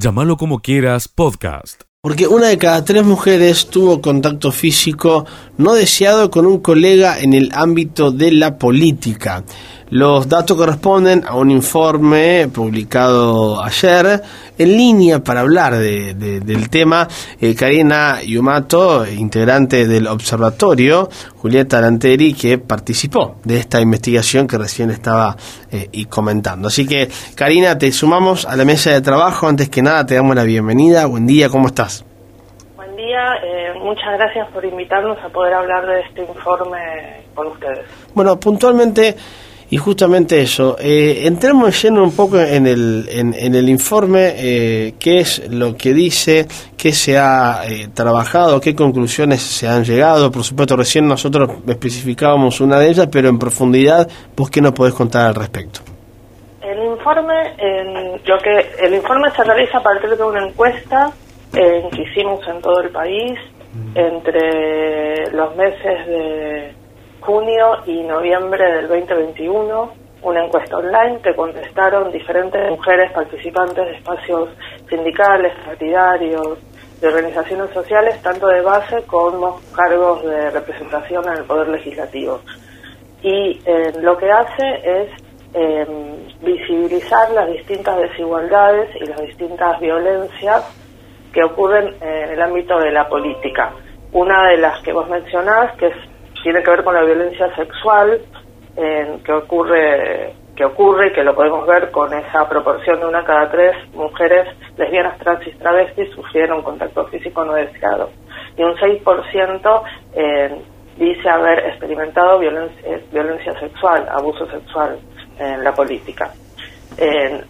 Llámalo como quieras, podcast. Porque una de cada tres mujeres tuvo contacto físico no deseado con un colega en el ámbito de la política. Los datos corresponden a un informe publicado ayer en línea para hablar del tema. Eh, Karina Yumato, integrante del observatorio, Julieta Lanteri, que participó de esta investigación que recién estaba eh, comentando. Así que, Karina, te sumamos a la mesa de trabajo. Antes que nada, te damos la bienvenida. Buen día, ¿cómo estás? Buen día, eh, muchas gracias por invitarnos a poder hablar de este informe con ustedes. Bueno, puntualmente y justamente eso, eh, entremos lleno un poco en el, en, el informe, eh, qué es lo que dice, qué se ha eh, trabajado, qué conclusiones se han llegado. Por supuesto, recién nosotros especificábamos una de ellas, pero en profundidad, ¿vos qué nos podés contar al respecto? El informe, lo que, el informe se realiza a partir de una encuesta que hicimos en todo el país entre los meses de junio y noviembre del 2021 una encuesta online que contestaron diferentes mujeres participantes de espacios sindicales, partidarios, de organizaciones sociales, tanto de base como cargos de representación en el Poder Legislativo. Y eh, lo que hace es em, visibilizar las distintas desigualdades y las distintas violencias que ocurren en el ámbito de la política. Una de las que vos mencionás, que es tiene que ver con la violencia sexual que ocurre que ocurre y que lo podemos ver con esa proporción de una cada tres mujeres lesbianas, trans y travestis sufrieron contacto físico no deseado. Y un 6% eh, dice haber experimentado eh, violencia sexual, abuso sexual en la política.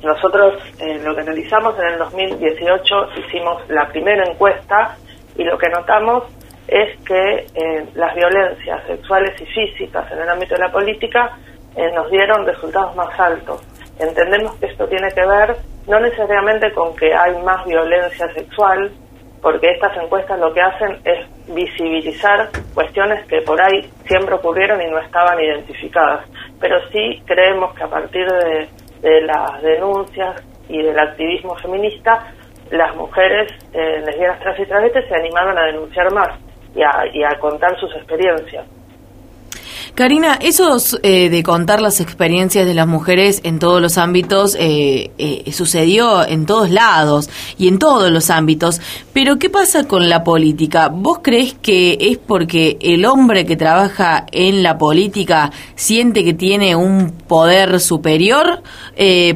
nosotros lo que analizamos en el 2018 hicimos la primera encuesta y lo que notamos es que eh, las violencias sexuales y físicas en el ámbito de la política eh, nos dieron resultados más altos. Entendemos que esto tiene que ver no necesariamente con que hay más violencia sexual, porque estas encuestas lo que hacen es visibilizar cuestiones que por ahí siempre ocurrieron y no estaban identificadas. Pero sí creemos que a partir de, las denuncias y del activismo feminista, las mujeres eh, lesbianas, trans y travestis se animaron a denunciar más y a, contar sus experiencias. Karina, eso eh, de contar las experiencias de las mujeres en todos los ámbitos eh, eh, sucedió en todos lados y en todos los ámbitos, pero ¿qué pasa con la política? ¿Vos crees que es porque el hombre que trabaja en la política siente que tiene un poder superior?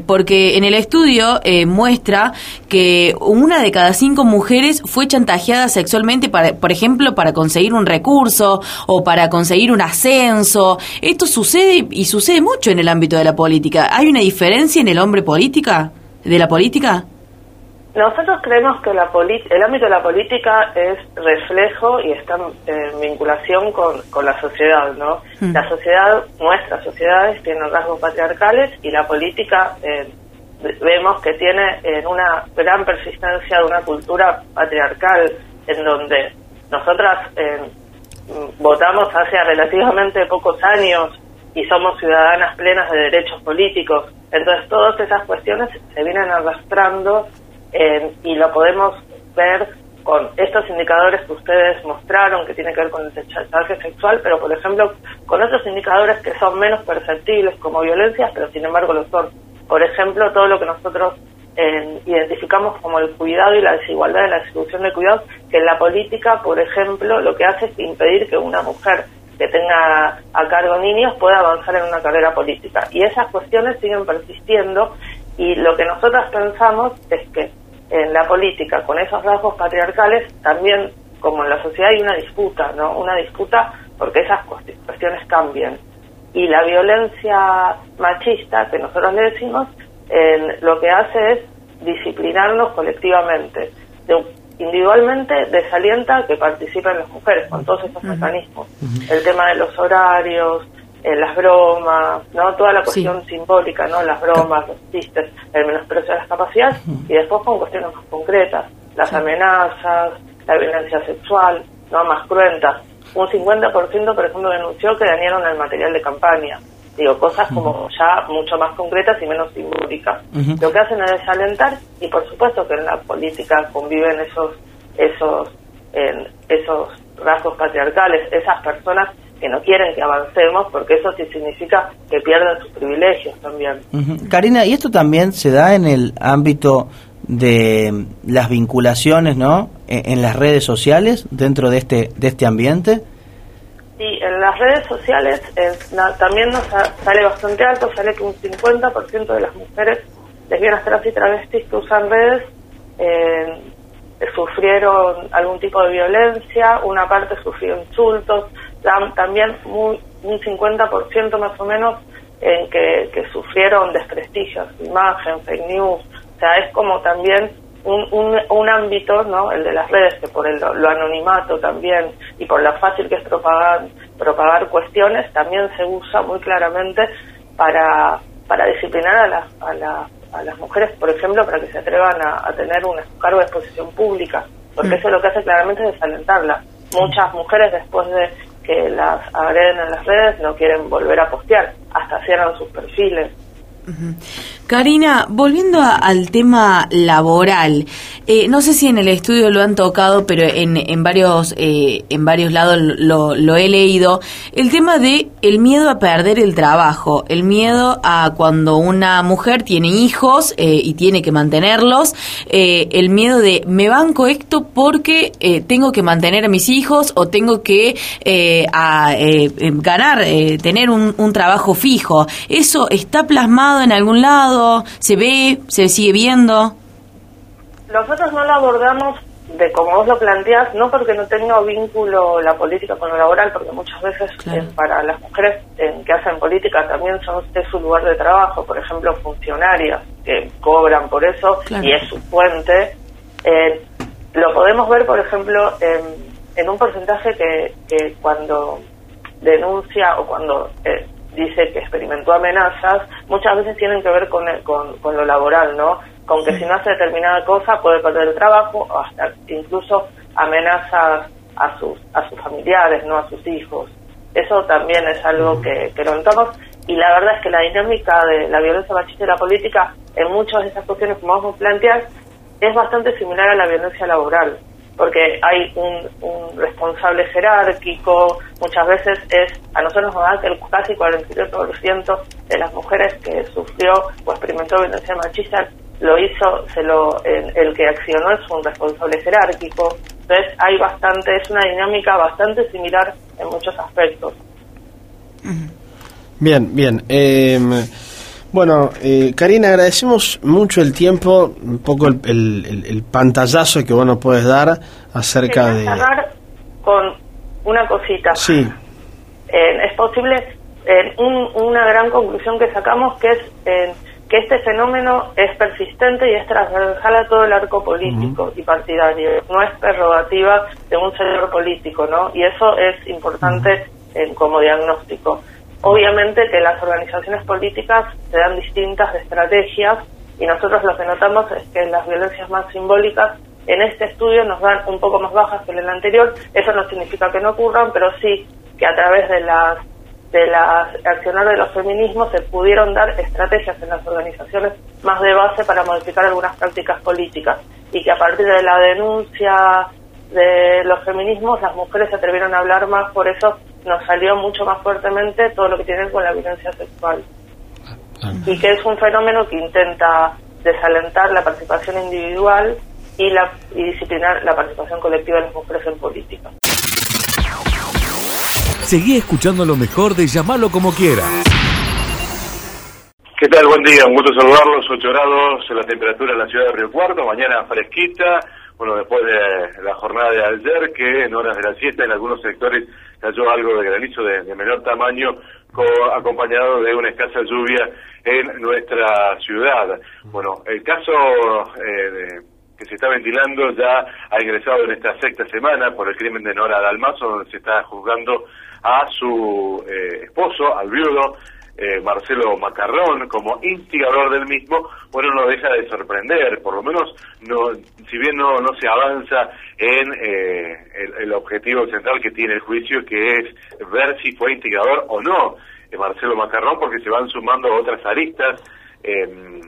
porque en el estudio muestra que una de cada cinco mujeres fue chantajeada sexualmente, para, por ejemplo, para conseguir un recurso o para conseguir un ascenso esto sucede y sucede mucho en el ámbito de la política. ¿Hay una diferencia en el hombre política, de la política? Nosotros creemos que la el ámbito de la política es reflejo y está en vinculación con, la sociedad, ¿no? Mm. La sociedad, nuestras sociedades tienen rasgos patriarcales y la política eh, vemos que tiene en una gran persistencia de una cultura patriarcal en donde nosotras votamos hace relativamente pocos años y somos ciudadanas plenas de derechos políticos. Entonces todas esas cuestiones se vienen arrastrando eh, y lo podemos ver con estos indicadores que ustedes mostraron que tienen que ver con el chantaje sexual, pero por ejemplo con otros indicadores que son menos perceptibles como violencias, pero sin embargo lo son. Por ejemplo, todo lo que nosotros identificamos como el cuidado y la desigualdad de la distribución de cuidados, que en la política, por ejemplo, lo que hace es impedir que una mujer que tenga a cargo niños pueda avanzar en una carrera política. Y esas cuestiones siguen persistiendo y lo que nosotras pensamos es que en la política, con esos rasgos patriarcales, también como en la sociedad hay una disputa, ¿no? Una disputa porque esas cuestiones cambian. Y la violencia machista, que nosotros le decimos, lo que hace es disciplinarnos colectivamente. individualmente desalienta que participen las mujeres con todos estos mecanismos. El tema de los horarios, eh, las bromas, no toda la cuestión simbólica, no las bromas, los chistes, el menosprecio de las capacidades y después con cuestiones más concretas, las amenazas, la violencia sexual, no más cruenta. Un 50% por ejemplo denunció que dañaron el material de campaña Digo, cosas como ya mucho más concretas y menos simbólicas. Lo que hacen es desalentar y por supuesto que en la política conviven esos esos en esos rasgos patriarcales, esas personas que no quieren que avancemos, porque eso sí significa que pierden sus privilegios también. Karina, ¿y esto también se da en el ámbito de las vinculaciones, ¿no? E, en, las redes sociales dentro de este de este ambiente. Sí, en las redes sociales también nos sale bastante alto, sale que un 50% de las mujeres lesbianas, trans y travestis que usan redes eh, sufrieron algún tipo de violencia, una parte sufrió insultos, también muy, un 50% más o menos en que, que sufrieron desprestigios, imagen, fake news, o sea, es como también un, un, ámbito, ¿no? El de las redes, que por el, lo anonimato también y por lo fácil que es propagar, propagar cuestiones, también se usa muy claramente para, para disciplinar a las, a, a las mujeres, por ejemplo, para que se atrevan a, tener un cargo de exposición pública, porque mm. eso lo que hace claramente es desalentarla. Muchas mujeres después de que las agreden en las redes no quieren volver a postear, hasta cierran sus perfiles. Karina, volviendo al tema laboral, eh, no sé si en el estudio lo han tocado, pero en, en varios eh, en varios lados lo, he leído. El tema de el miedo a perder el trabajo, el miedo a cuando una mujer tiene hijos eh, y tiene que mantenerlos, el miedo de me banco esto porque tengo que mantener a mis hijos o tengo que a, ganar, tener un, un trabajo fijo. Eso está plasmado en algún lado ¿Se ve? ¿Se sigue viendo? Nosotros no lo abordamos de como vos lo planteás, no porque no tenga vínculo la política con lo laboral, porque muchas veces eh, para las mujeres que hacen política también son es su lugar de trabajo, por ejemplo, funcionarias que cobran por eso y es su fuente. Eh, lo podemos ver, por ejemplo, en, un porcentaje que, que cuando denuncia o cuando eh, dice que experimentó amenazas, muchas veces tienen que ver con, con, lo laboral, ¿no? Con que si no hace determinada cosa puede perder el trabajo o hasta incluso amenazas a sus, a sus familiares, ¿no? A sus hijos. Eso también es algo que, que lo notamos y la verdad es que la dinámica de la violencia machista y la política en muchas de esas cuestiones, como vamos a plantear, es bastante similar a la violencia laboral porque hay un, responsable jerárquico, muchas veces es, a nosotros nos da que el casi 48% de las mujeres que sufrió o experimentó violencia machista lo hizo, se lo, el, que accionó es un responsable jerárquico, entonces hay bastante, es una dinámica bastante similar en muchos aspectos. Bien, bien. Eh, bueno, eh, Karina, agradecemos mucho el tiempo, un poco el, pantallazo que vos nos puedes dar acerca de... cerrar con una cosita. Sí. Eh, es posible, una gran conclusión que sacamos que es que este fenómeno es persistente y es transversal a todo el arco político y partidario. No es prerrogativa de un señor político, ¿no? Y eso es importante como diagnóstico. Obviamente que las organizaciones políticas se dan distintas estrategias y nosotros lo que notamos es que las violencias más simbólicas en este estudio nos dan un poco más bajas que en el anterior. Eso no significa que no ocurran, pero sí que a través de las de las accionar de los feminismos se pudieron dar estrategias en las organizaciones más de base para modificar algunas prácticas políticas y que a partir de la denuncia de los feminismos las mujeres se atrevieron a hablar más, por eso nos salió mucho más fuertemente todo lo que tiene con la violencia sexual. Y que es un fenómeno que intenta desalentar la participación individual y, la, y disciplinar la participación colectiva de las mujeres en política. Seguí escuchando lo mejor de llamarlo como quiera. ¿Qué tal? Buen día, un gusto saludarlos. 8 grados la temperatura en la ciudad de Río Cuarto, mañana fresquita bueno, después de la jornada de ayer, que en horas de la siesta en algunos sectores cayó algo de granizo de, menor tamaño, acompañado de una escasa lluvia en nuestra ciudad. Bueno, el caso eh, que se está ventilando ya ha ingresado en esta sexta semana por el crimen de Nora Dalmazo, donde se está juzgando a su eh, esposo, al viudo, eh, Marcelo Macarrón como instigador del mismo, bueno, no deja de sorprender, por lo menos, no, si bien no, no se avanza en eh, el, objetivo central que tiene el juicio, que es ver si fue instigador o no. Marcelo Macarrón porque se van sumando otras aristas. Eh,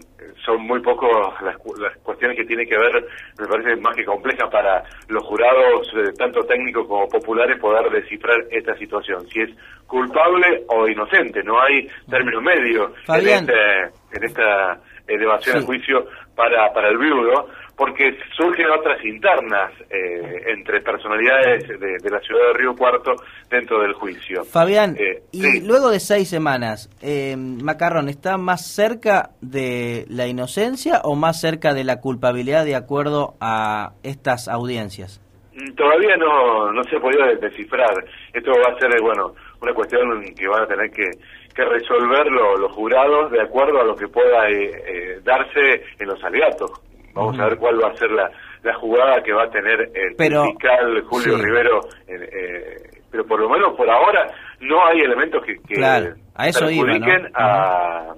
son muy pocos las, las, cuestiones que tienen que ver, me parece más que compleja para los jurados, eh, tanto técnicos como populares, poder descifrar esta situación. Si es culpable o inocente, no hay término medio en, este, en esta elevación al juicio para, para el viudo porque surgen otras internas eh, entre personalidades de, la ciudad de Río Cuarto dentro del juicio. Fabián, eh, y luego de seis semanas, eh, Macarrón, ¿está más cerca de la inocencia o más cerca de la culpabilidad de acuerdo a estas audiencias? Mm, todavía no, no se ha podido descifrar. Esto va a ser, bueno, una cuestión que van a tener que, que resolver los jurados de acuerdo a lo que pueda darse en los alegatos Vamos a ver cuál va a ser la, la jugada que va a tener el fiscal Julio Rivero. Eh, pero por lo menos por ahora no hay elementos que, que a eso iba, a,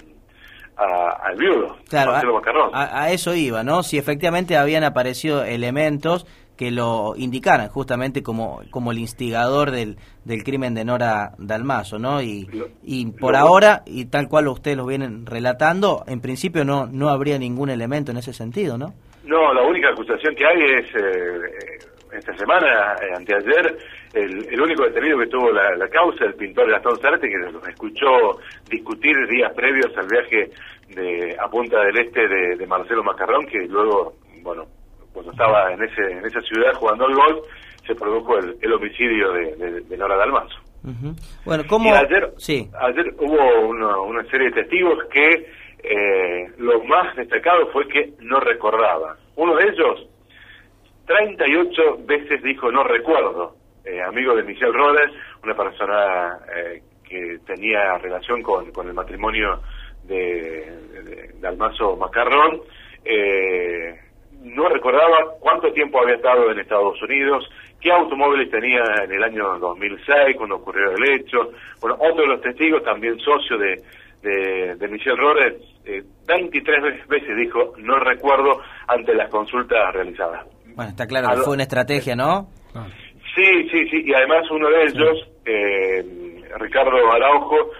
al viudo, claro, a, a, eso iba, ¿no? Si efectivamente habían aparecido elementos que lo indicaran justamente como, como el instigador del, del crimen de Nora Dalmazo, ¿no? Y, y por ahora, y tal cual ustedes lo vienen relatando, en principio no, no habría ningún elemento en ese sentido, ¿no? No, la única acusación que hay es, eh, esta semana, eh, anteayer, el, el, único detenido que tuvo la, la causa, el pintor Gastón Zárate, que nos escuchó discutir días previos al viaje de, a Punta del Este de, de Marcelo Macarrón, que luego, bueno, cuando estaba en ese en esa ciudad jugando al golf, se produjo el, homicidio de, de, Nora Dalmazo. Bueno, ¿cómo? ayer, sí. ayer hubo una, serie de testigos que eh, lo más destacado fue que no recordaba. Uno de ellos, 38 veces dijo no recuerdo. Eh, amigo de Michelle Rodes, una persona eh, que tenía relación con, con el matrimonio de, de, Dalmazo Macarrón. Eh, no recordaba cuánto tiempo había estado en Estados Unidos, qué automóviles tenía en el año 2006 cuando ocurrió el hecho. Bueno, otro de los testigos, también socio de, de, Michelle Rores, eh, 23 veces dijo no recuerdo ante las consultas realizadas. Bueno, está claro que fue una estrategia, ¿no? Sí, sí, sí, y además uno de ellos, eh, Ricardo Araujo,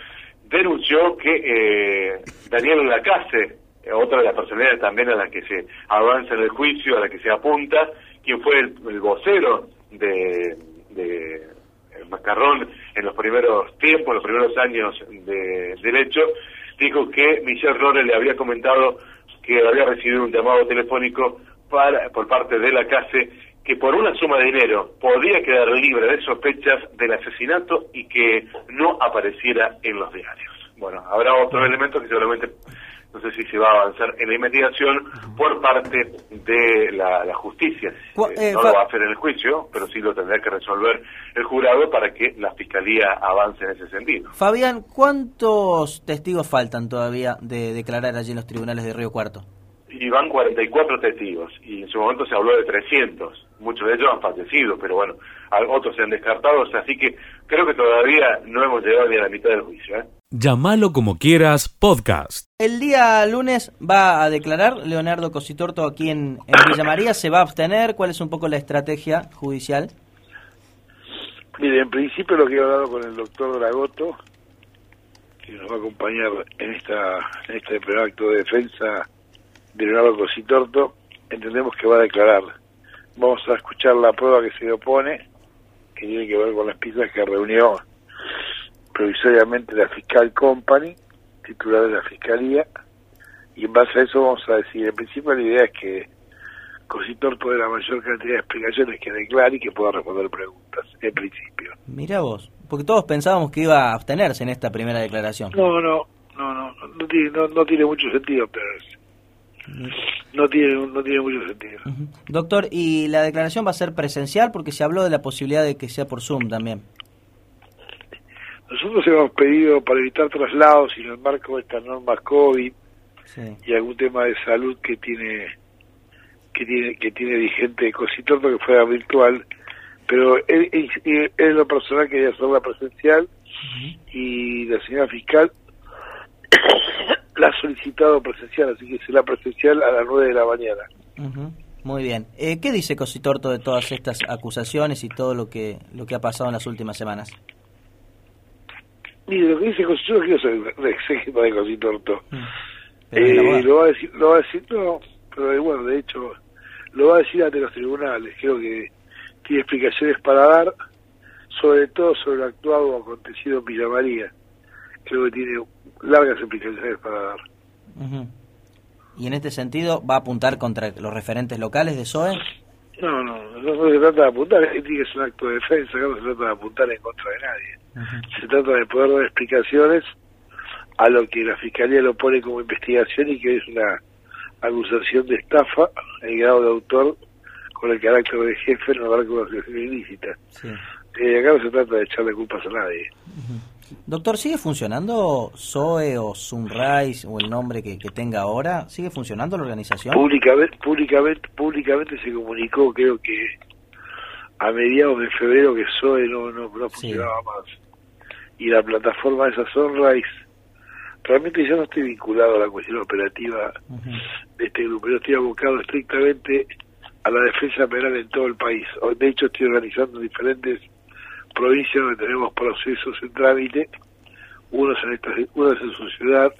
denunció que eh, Daniel Lacase, otra de las personalidades también a las que se avanza en el juicio, a la que se apunta, quien fue el, vocero de, de Macarrón en los primeros tiempos, los primeros años de derecho, dijo que Michelle Rore le había comentado que había recibido un llamado telefónico para, por parte de la CASE que por una suma de dinero podía quedar libre de sospechas del asesinato y que no apareciera en los diarios. Bueno, habrá otros elementos que seguramente no sé si se va a avanzar en la investigación por parte de la, justicia. Eh, no lo va a hacer en el juicio, pero sí lo tendrá que resolver el jurado para que la fiscalía avance en ese sentido. Fabián, ¿cuántos testigos faltan todavía de declarar allí en los tribunales de Río Cuarto? Y van 44 testigos, y en su momento se habló de 300. Muchos de ellos han fallecido, pero bueno, otros se han descartado, así que creo que todavía no hemos llegado ni a la mitad del juicio. ¿eh? Llámalo como quieras, podcast. El día lunes va a declarar Leonardo Cositorto aquí en, Villa María. ¿Se va a abstener? ¿Cuál es un poco la estrategia judicial? Mire, en principio lo que he hablado con el doctor Dragoto, que nos va a acompañar en esta en este primer acto de defensa de Leonardo Cositorto, entendemos que va a declarar. Vamos a escuchar la prueba que se le opone, que tiene que ver con las pistas que reunió provisoriamente la fiscal company, titular de la fiscalía, y en base a eso vamos a decir, en principio la idea es que Cositor pueda la mayor cantidad de explicaciones que declare y que pueda responder preguntas, en principio. Mira vos, porque todos pensábamos que iba a abstenerse en esta primera declaración. No, no, no, no, no tiene, no, tiene mucho sentido abstenerse. No tiene, no tiene mucho sentido. Doctor, ¿y la declaración va a ser presencial? Porque se habló de la posibilidad de que sea por Zoom también. Nosotros hemos pedido para evitar traslados y en el marco de estas normas COVID y algún tema de salud que tiene que tiene que tiene vigente Cositorto que fuera virtual, pero él, él, lo personal quería hacerla presencial y la señora fiscal la ha solicitado presencial, así que será presencial a las 9 de la mañana. Muy bien. Eh, ¿Qué dice Cositorto de todas estas acusaciones y todo lo que lo que ha pasado en las últimas semanas? Mire, lo que dice Cosito, yo no quiero ser un exégeta de. Pero es la Eh, lo va a decir, lo va a decir, no, pero eh, bueno, de hecho, lo va a decir ante los tribunales. Creo que tiene explicaciones para dar, sobre todo sobre lo actuado o acontecido en Villa María. Creo que tiene largas explicaciones para dar. Y en este sentido, ¿va a apuntar contra los referentes locales de SOE? No, no, no, se trata de apuntar, es que es un acto de defensa, acá no se trata de apuntar en contra de nadie. Se trata de poder dar explicaciones a lo que la Fiscalía lo pone como investigación y que es una acusación de estafa en grado de autor con el carácter de jefe en una asociación ilícita. Sí. Eh, acá no se trata de echarle culpas a nadie. Doctor, ¿sigue funcionando SOE o Sunrise o el nombre que, que tenga ahora? ¿Sigue funcionando la organización? Públicamente, públicamente, públicamente se comunicó, creo que a mediados de febrero que SOE no, no, no Sí. funcionaba más. Y la plataforma esa Sunrise, realmente yo no estoy vinculado a la cuestión operativa de este grupo, yo estoy abocado estrictamente a la defensa penal en todo el país. De hecho, estoy organizando diferentes provincias donde tenemos procesos en trámite, unos en, esta, unos en su ciudad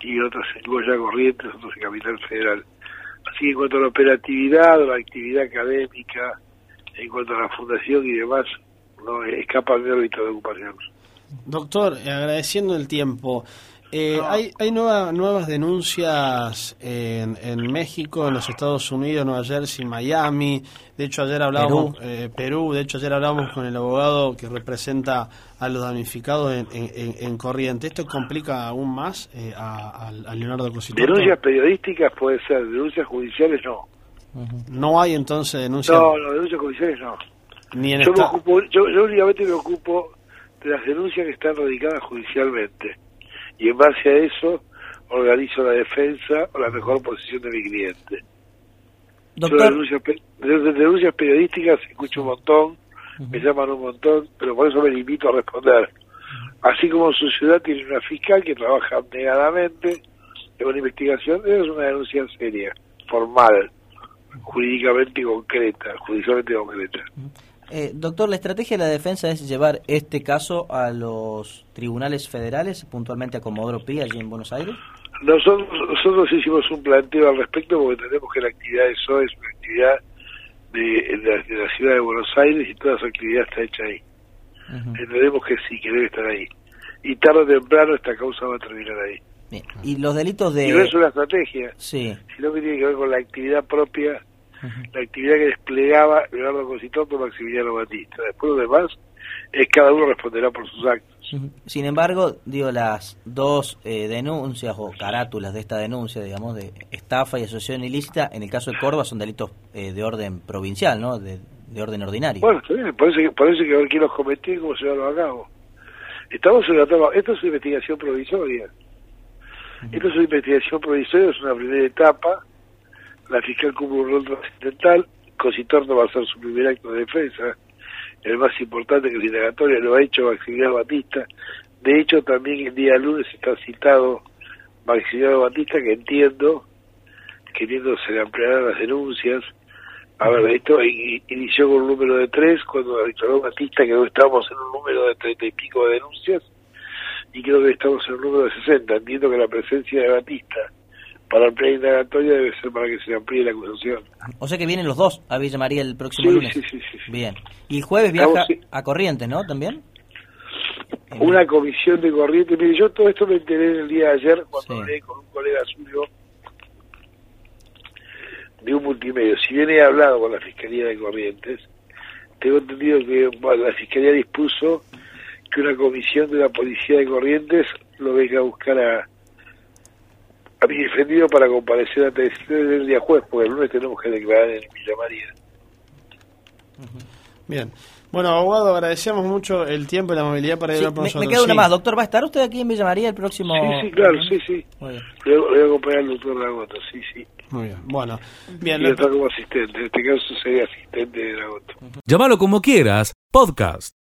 y otros en Goya Corrientes, otros en Capital Federal. Así que en cuanto a la operatividad la actividad académica, en cuanto a la fundación y demás, no escapa mi órbita de ocupación. Doctor, agradeciendo el tiempo, eh, hay, hay nueva- nuevas denuncias en, en México, en los Estados Unidos, Nueva Jersey, Miami. De hecho, ayer hablábamos, Perú. Eh, Perú. De hecho, ayer hablábamos con el abogado que representa a los damnificados en, en, en- en Corriente. ¿Esto complica aún más eh, a, Leonardo Cositorto? Denuncias periodísticas puede ser, denuncias judiciales no. No hay entonces denuncias No, no, denuncias judiciales no. ni en Yo, me ocupo, yo, yo únicamente me ocupo de las denuncias que están radicadas judicialmente. Y en base a eso organizo la defensa o la mejor posición de mi cliente. Yo de Doctor, denuncias, de denuncias periodísticas escucho un montón, me llaman un montón, pero por eso me limito a responder. Así como su ciudad tiene una fiscal que trabaja negadamente en una investigación, es una denuncia seria, formal, jurídicamente concreta, judicialmente concreta. Eh, doctor, la estrategia de la defensa es llevar este caso a los tribunales federales, puntualmente a Comodoro Pi, allí en Buenos Aires. Nosotros, nosotros hicimos un planteo al respecto porque entendemos que la actividad de SOE es una actividad de, de la, de la ciudad de Buenos Aires y toda esa actividad está hecha ahí. Entendemos que sí, que debe estar ahí. Y tarde o temprano esta causa va a terminar ahí. Bien. Y los delitos de... Y no es una estrategia, Sí. sino que tiene que ver con la actividad propia, la actividad que desplegaba Leonardo Cositoto Maximiliano Batista. Después lo demás, es cada uno responderá por sus actos. Sin embargo, digo, las dos eh, denuncias o carátulas de esta denuncia, digamos, de estafa y asociación ilícita, en el caso de Córdoba son delitos eh, de orden provincial, ¿no? De, de orden ordinario. Bueno, está bien, parece que, parece que ver quién los cometió y cómo se llevarlo a cabo. Estamos en la etapa, esto es una investigación provisoria. Esto es una investigación provisoria, es una primera etapa. La fiscal cumple un rol trascendental. Cositorno va a hacer su primer acto de defensa, el más importante que es indagatoria, lo ha hecho Maximiliano Batista. De hecho, también el día lunes está citado Maximiliano Batista, que entiendo que entiendo se le ampliarán las denuncias. A ver, esto inició con un número de tres, cuando declaró Batista que hoy estamos en un número de treinta y pico de denuncias, y creo que estamos en un número de sesenta. Entiendo que la presencia de Batista para ampliar indagatoria debe ser para que se amplíe la acusación. O sea que vienen los dos a Villa María el próximo Sí, lunes. sí, sí, sí, sí. Bien. Y el jueves viaja Estamos, sí. a Corrientes, ¿no? También. En- Una comisión de corriente, mire, yo todo esto me enteré el día de ayer cuando hablé con un colega suyo de un multimedio. Si bien he hablado con la Fiscalía de Corrientes, tengo entendido que bueno, la Fiscalía dispuso que una comisión de la Policía de Corrientes lo venga a buscar a, a mi defendido para comparecer ante el día jueves, porque el lunes tenemos que declarar en Villa María. Bien. Bueno, abogado, agradecemos mucho el tiempo y la movilidad para ir Sí, a por me, me nosotros. queda una Sí. más. Doctor, ¿va a estar usted aquí en Villa María el próximo...? Sí, sí, claro, sí, sí. Muy bien. Le voy a acompañar al doctor Dragoto, sí, sí. Muy bien. Bueno, bien. Y lo- está como asistente. En este caso sería asistente de Dragoto. Llámalo como quieras, podcast.